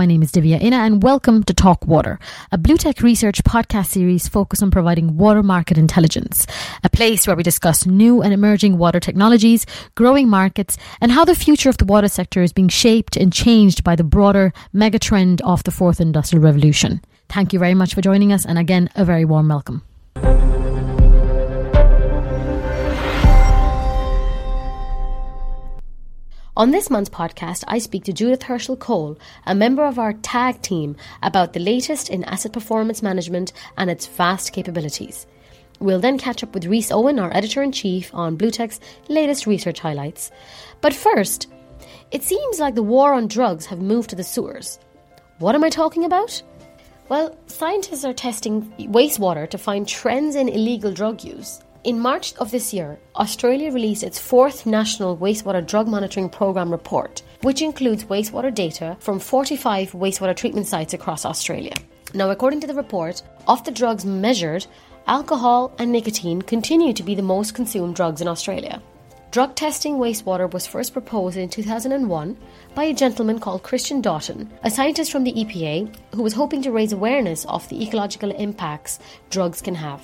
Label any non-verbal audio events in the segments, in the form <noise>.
My name is Divya Inna and welcome to Talk Water, a Bluetech research podcast series focused on providing water market intelligence, a place where we discuss new and emerging water technologies, growing markets, and how the future of the water sector is being shaped and changed by the broader megatrend of the fourth industrial revolution. Thank you very much for joining us and again, a very warm welcome. On this month's podcast, I speak to Judith Herschel Cole, a member of our TAG team, about the latest in asset performance management and its vast capabilities. We'll then catch up with Rhys Owen, our editor in chief, on Bluetech's latest research highlights. But first, it seems like the war on drugs have moved to the sewers. What am I talking about? Well, scientists are testing wastewater to find trends in illegal drug use. In March of this year, Australia released its fourth National Wastewater Drug Monitoring Programme report, which includes wastewater data from 45 wastewater treatment sites across Australia. Now, according to the report, of the drugs measured, alcohol and nicotine continue to be the most consumed drugs in Australia. Drug testing wastewater was first proposed in 2001 by a gentleman called Christian Daughton, a scientist from the EPA who was hoping to raise awareness of the ecological impacts drugs can have.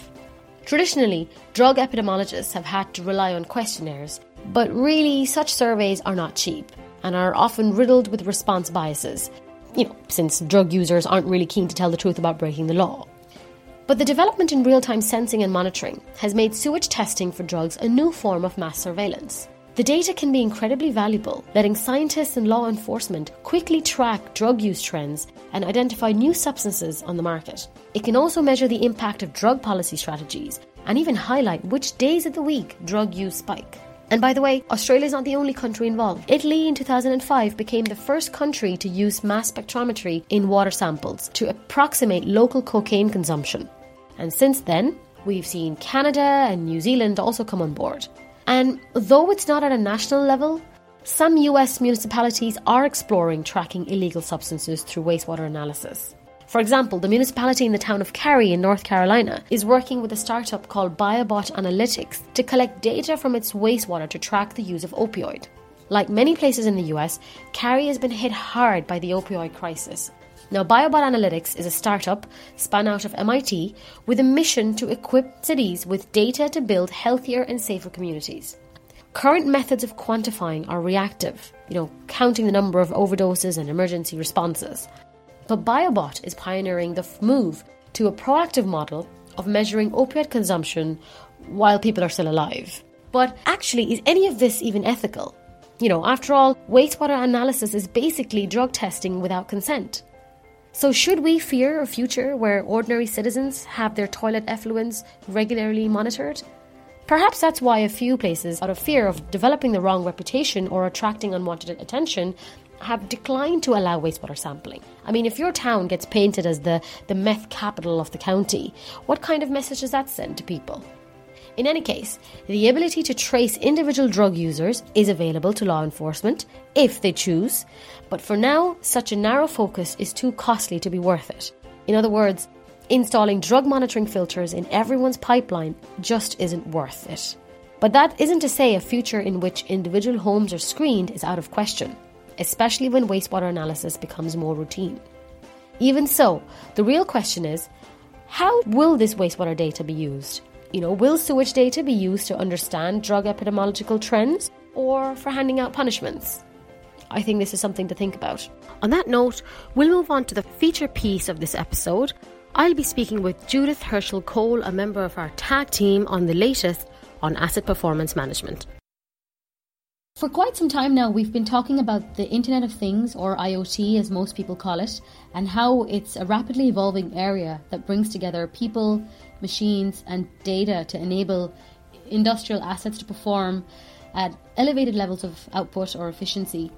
Traditionally, drug epidemiologists have had to rely on questionnaires, but really, such surveys are not cheap and are often riddled with response biases, you know, since drug users aren't really keen to tell the truth about breaking the law. But the development in real time sensing and monitoring has made sewage testing for drugs a new form of mass surveillance. The data can be incredibly valuable, letting scientists and law enforcement quickly track drug use trends and identify new substances on the market. It can also measure the impact of drug policy strategies and even highlight which days of the week drug use spike. And by the way, Australia is not the only country involved. Italy in 2005 became the first country to use mass spectrometry in water samples to approximate local cocaine consumption. And since then, we've seen Canada and New Zealand also come on board. And though it's not at a national level, some US municipalities are exploring tracking illegal substances through wastewater analysis. For example, the municipality in the town of Cary in North Carolina is working with a startup called Biobot Analytics to collect data from its wastewater to track the use of opioid. Like many places in the US, Cary has been hit hard by the opioid crisis, now, Biobot Analytics is a startup spun out of MIT with a mission to equip cities with data to build healthier and safer communities. Current methods of quantifying are reactive, you know, counting the number of overdoses and emergency responses. But Biobot is pioneering the move to a proactive model of measuring opioid consumption while people are still alive. But actually, is any of this even ethical? You know, after all, wastewater analysis is basically drug testing without consent. So, should we fear a future where ordinary citizens have their toilet effluents regularly monitored? Perhaps that's why a few places, out of fear of developing the wrong reputation or attracting unwanted attention, have declined to allow wastewater sampling. I mean, if your town gets painted as the, the meth capital of the county, what kind of message does that send to people? In any case, the ability to trace individual drug users is available to law enforcement if they choose, but for now, such a narrow focus is too costly to be worth it. In other words, installing drug monitoring filters in everyone's pipeline just isn't worth it. But that isn't to say a future in which individual homes are screened is out of question, especially when wastewater analysis becomes more routine. Even so, the real question is how will this wastewater data be used? You know, will sewage data be used to understand drug epidemiological trends or for handing out punishments? I think this is something to think about. On that note, we'll move on to the feature piece of this episode. I'll be speaking with Judith Herschel Cole, a member of our tag team, on the latest on asset performance management. For quite some time now, we've been talking about the Internet of Things, or IoT as most people call it, and how it's a rapidly evolving area that brings together people, machines, and data to enable industrial assets to perform at elevated levels of output or efficiency.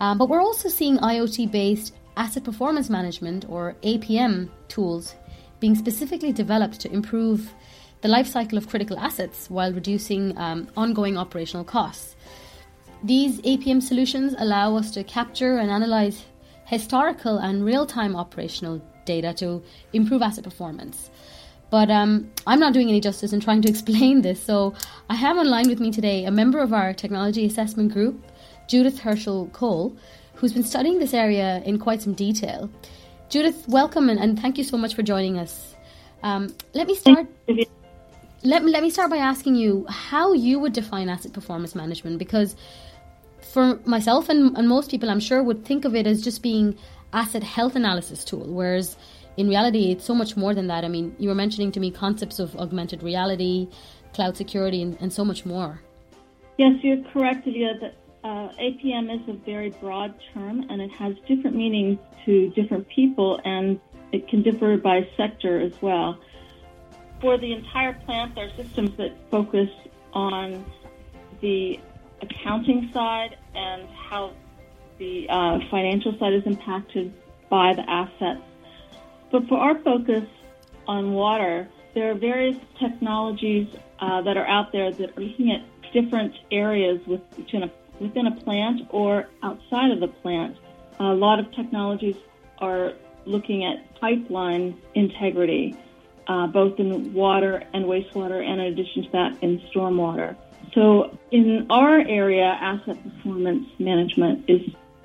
Um, but we're also seeing IoT based asset performance management, or APM, tools being specifically developed to improve the life cycle of critical assets while reducing um, ongoing operational costs. These APM solutions allow us to capture and analyze historical and real time operational data to improve asset performance. But um, I'm not doing any justice in trying to <laughs> explain this, so I have online with me today a member of our technology assessment group, Judith Herschel Cole, who's been studying this area in quite some detail. Judith, welcome and, and thank you so much for joining us. Um, let me start. Let, let me start by asking you how you would define asset performance management because for myself and, and most people, I'm sure, would think of it as just being asset health analysis tool, whereas in reality, it's so much more than that. I mean, you were mentioning to me concepts of augmented reality, cloud security, and, and so much more. Yes, you're correct. That uh, APM is a very broad term, and it has different meanings to different people, and it can differ by sector as well. For the entire plant, there are systems that focus on the accounting side and how the uh, financial side is impacted by the assets. But for our focus on water, there are various technologies uh, that are out there that are looking at different areas within a, within a plant or outside of the plant. A lot of technologies are looking at pipeline integrity, uh, both in water and wastewater, and in addition to that, in stormwater. So in our area, asset performance management is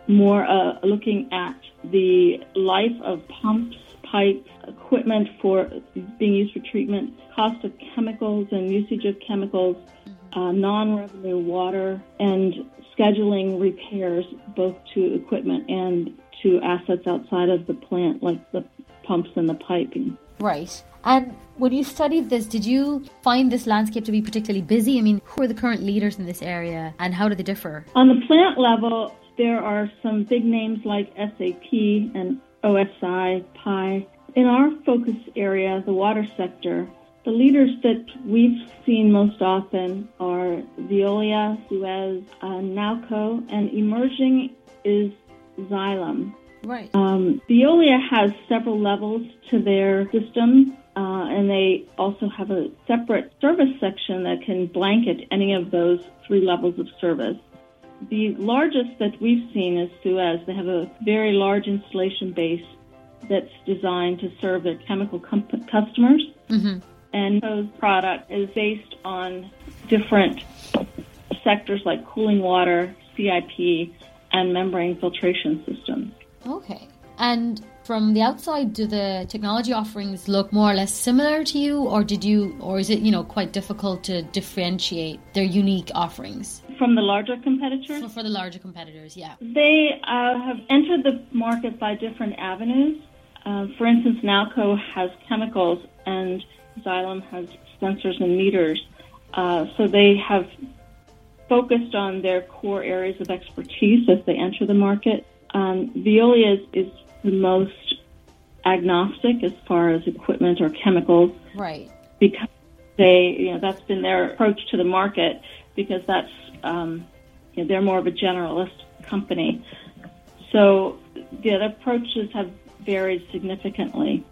more uh, looking at the life of pumps, pipes, equipment for being used for treatment, cost of chemicals and usage of chemicals, uh, non-revenue water, and scheduling repairs both to equipment and to assets outside of the plant, like the pumps and the piping. Right. And when you studied this, did you find this landscape to be particularly busy? I mean, who are the current leaders in this area and how do they differ? On the plant level, there are some big names like SAP and OSI, PI. In our focus area, the water sector, the leaders that we've seen most often are Veolia, Suez, uh, Nalco, and emerging is Xylem. Right. Um, Veolia has several levels to their system. Uh, and they also have a separate service section that can blanket any of those three levels of service. The largest that we've seen is Suez. They have a very large installation base that's designed to serve their chemical customers. Mm-hmm. And those product is based on different sectors like cooling water, CIP, and membrane filtration systems. Okay. And from the outside, do the technology offerings look more or less similar to you, or did you, or is it you know quite difficult to differentiate their unique offerings? From the larger competitors. For, for the larger competitors, yeah. They uh, have entered the market by different avenues. Uh, for instance, Nalco has chemicals, and Xylem has sensors and meters. Uh, so they have focused on their core areas of expertise as they enter the market. Um, Veolia is, is the most agnostic as far as equipment or chemicals. Right. Because they, you know, that's been their approach to the market because that's, um, you know, they're more of a generalist company. So the other approaches have varied significantly.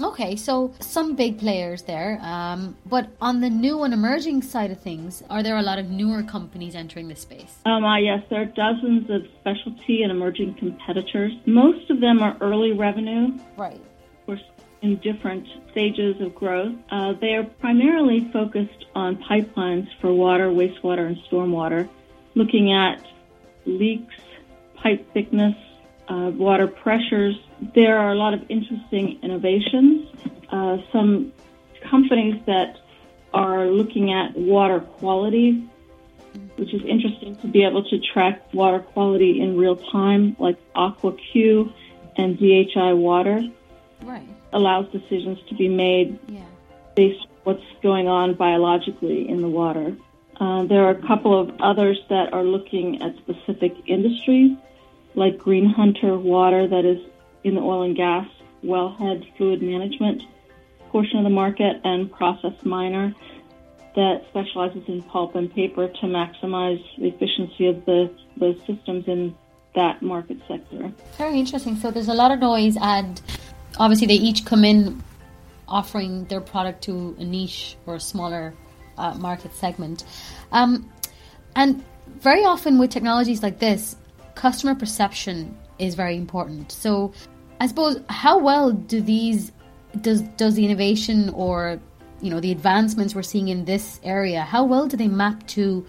Okay, so some big players there, um, but on the new and emerging side of things, are there a lot of newer companies entering the space? Um, uh, yes, there are dozens of specialty and emerging competitors. Most of them are early revenue. Right. We're in different stages of growth. Uh, they are primarily focused on pipelines for water, wastewater, and stormwater, looking at leaks, pipe thickness, uh, water pressures. There are a lot of interesting innovations. Uh, some companies that are looking at water quality, which is interesting to be able to track water quality in real time, like AquaQ and DHI Water. Right. Allows decisions to be made yeah. based on what's going on biologically in the water. Uh, there are a couple of others that are looking at specific industries like Green Hunter Water that is in the oil and gas wellhead fluid management portion of the market, and Process Miner that specializes in pulp and paper to maximize the efficiency of the those systems in that market sector. Very interesting. So there's a lot of noise, and obviously they each come in offering their product to a niche or a smaller uh, market segment. Um, and very often with technologies like this, customer perception is very important. So, I suppose how well do these does does the innovation or you know the advancements we're seeing in this area how well do they map to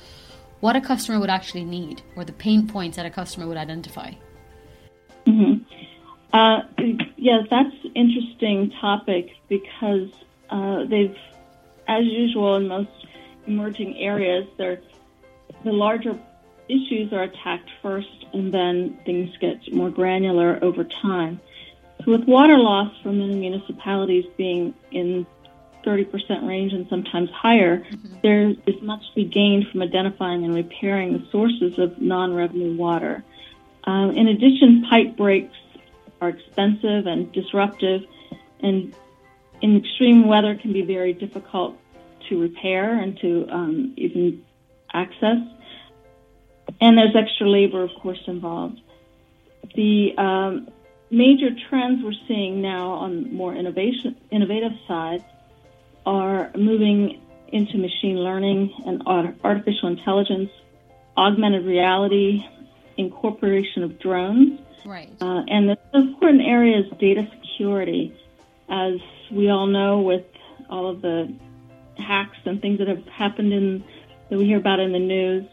what a customer would actually need or the pain points that a customer would identify? Mm-hmm. Uh, yes, that's interesting topic because uh, they've, as usual in most emerging areas, they're, the larger issues are attacked first, and then things get more granular over time. So, with water loss from many municipalities being in 30% range and sometimes higher, mm-hmm. there is much to be gained from identifying and repairing the sources of non revenue water. Um, in addition, pipe breaks are expensive and disruptive, and in extreme weather can be very difficult to repair and to um, even access. And there's extra labor, of course, involved. The um, major trends we're seeing now on more innovation, innovative sides are moving into machine learning and artificial intelligence, augmented reality, incorporation of drones. Right. Uh, and the important area is data security. As we all know, with all of the hacks and things that have happened in that we hear about in the news,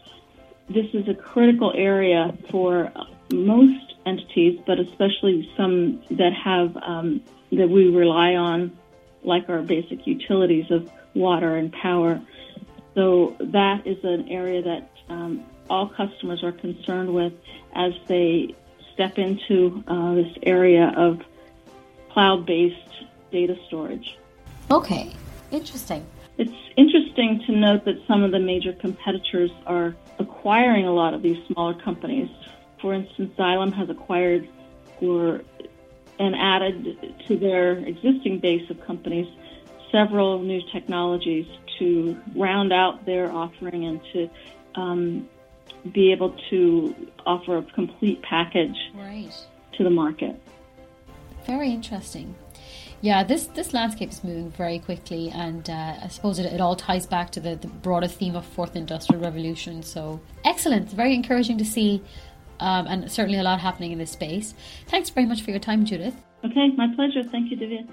this is a critical area for most entities, but especially some that have um, that we rely on, like our basic utilities of water and power. So that is an area that um, all customers are concerned with as they step into uh, this area of cloud-based data storage. Okay, interesting. It's interesting to note that some of the major competitors are acquiring a lot of these smaller companies. For instance, Xylem has acquired or and added to their existing base of companies several new technologies to round out their offering and to um, be able to offer a complete package right. to the market. Very interesting. Yeah, this, this landscape is moving very quickly, and uh, I suppose it, it all ties back to the, the broader theme of fourth industrial revolution. So excellent, very encouraging to see, um, and certainly a lot happening in this space. Thanks very much for your time, Judith. Okay, my pleasure. Thank you, Divya.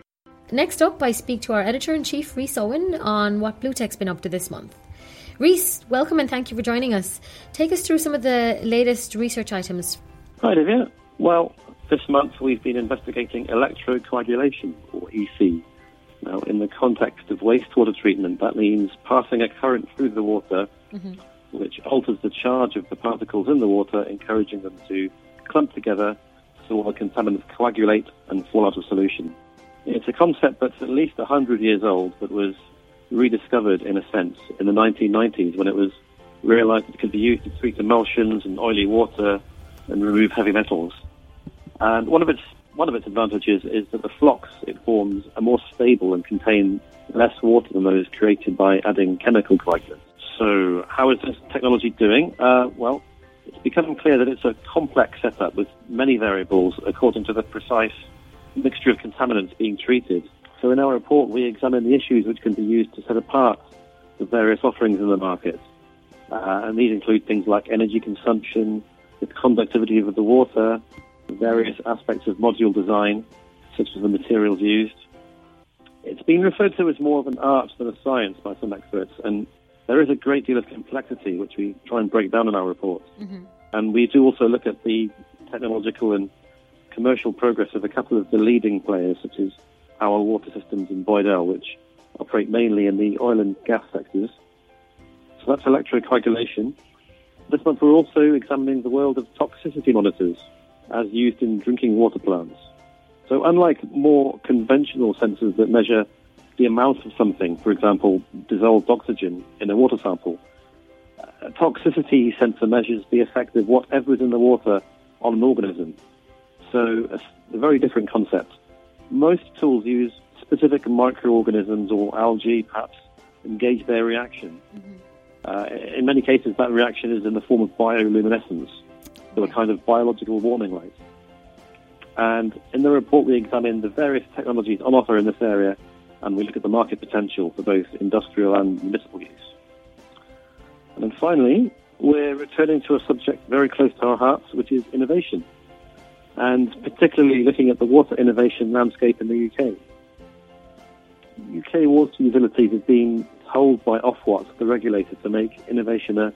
Next up, I speak to our editor in chief, Rhys Owen, on what Bluetech's been up to this month. Rhys, welcome and thank you for joining us. Take us through some of the latest research items. Hi, Divya. Well, this month we've been investigating electrocoagulation, or EC. Now, in the context of wastewater treatment, that means passing a current through the water mm-hmm. which alters the charge of the particles in the water, encouraging them to clump together so all the contaminants coagulate and fall out of solution. It's a concept that's at least 100 years old, but was rediscovered in a sense in the 1990s when it was realized it could be used to treat emulsions and oily water and remove heavy metals. And one of its one of its advantages is that the flocs it forms are more stable and contain less water than those created by adding chemical coagulants. So, how is this technology doing? Uh, well, it's becoming clear that it's a complex setup with many variables according to the precise mixture of contaminants being treated. So in our report, we examine the issues which can be used to set apart the various offerings in the market. Uh, and these include things like energy consumption, the conductivity of the water, various aspects of module design, such as the materials used. It's been referred to as more of an art than a science by some experts, and there is a great deal of complexity which we try and break down in our report. Mm-hmm. And we do also look at the technological and commercial progress of a couple of the leading players, such as our water systems in Boydel, which operate mainly in the oil and gas sectors. So that's electrocoagulation. This month we're also examining the world of toxicity monitors as used in drinking water plants. So unlike more conventional sensors that measure the amount of something, for example, dissolved oxygen in a water sample, a toxicity sensor measures the effect of whatever is in the water on an organism. So a, a very different concept most tools use specific microorganisms or algae, perhaps, engage their reaction. Mm-hmm. Uh, in many cases, that reaction is in the form of bioluminescence, so a kind of biological warning light. And in the report, we examine the various technologies on offer in this area, and we look at the market potential for both industrial and municipal use. And then finally, we're returning to a subject very close to our hearts, which is innovation and particularly looking at the water innovation landscape in the UK. UK water utilities have been told by Ofwat, the regulator, to make innovation a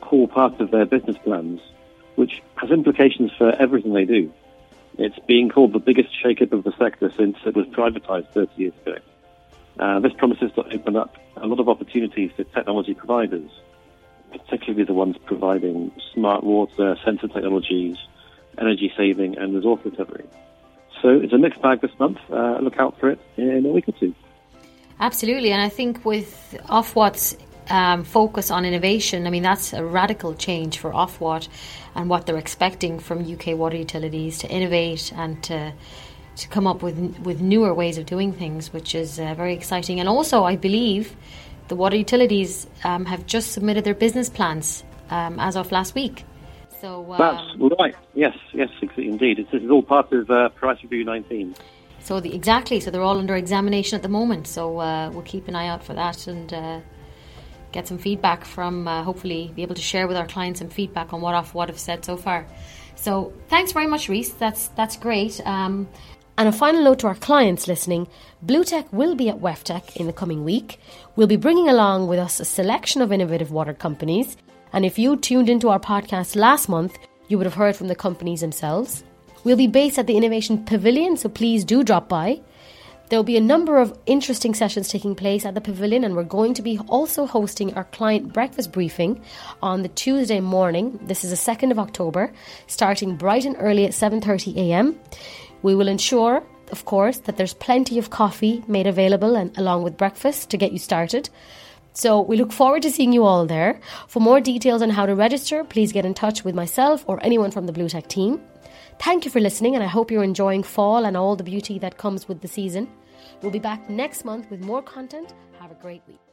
core part of their business plans, which has implications for everything they do. It's being called the biggest shake-up of the sector since it was privatized 30 years ago. Uh, this promises to open up a lot of opportunities for technology providers, particularly the ones providing smart water, sensor technologies, energy saving, and resource recovery. So it's a mixed bag this month. Uh, look out for it in a week or two. Absolutely, and I think with Ofwat's um, focus on innovation, I mean that's a radical change for Ofwat and what they're expecting from UK water utilities to innovate and to to come up with with newer ways of doing things, which is uh, very exciting. And also, I believe the water utilities um, have just submitted their business plans um, as of last week. So um, that's right. Yes, yes, indeed. It's, it's all part of uh, Price Review 19. So the, exactly. So they're all under examination at the moment. So uh, we'll keep an eye out for that and uh, get some feedback from. Uh, hopefully, be able to share with our clients some feedback on what Ofwat have said so far. So thanks very much, Rhys. That's that's great. Um, and a final note to our clients listening Bluetech will be at WEFTEC in the coming week. We'll be bringing along with us a selection of innovative water companies and if you tuned into our podcast last month, you would have heard from the companies themselves. We'll be based at the Innovation Pavilion, so please do drop by. There will be a number of interesting sessions taking place at the pavilion, and we're going to be also hosting our client breakfast briefing on the Tuesday morning. This is the 2nd of October, starting bright and early at 7:30 a.m. We will ensure, of course, that there's plenty of coffee made available and along with breakfast to get you started. So we look forward to seeing you all there. For more details on how to register, please get in touch with myself or anyone from the Blue Tech team. Thank you for listening, and I hope you're enjoying fall and all the beauty that comes with the season. We'll be back next month with more content. Have a great week.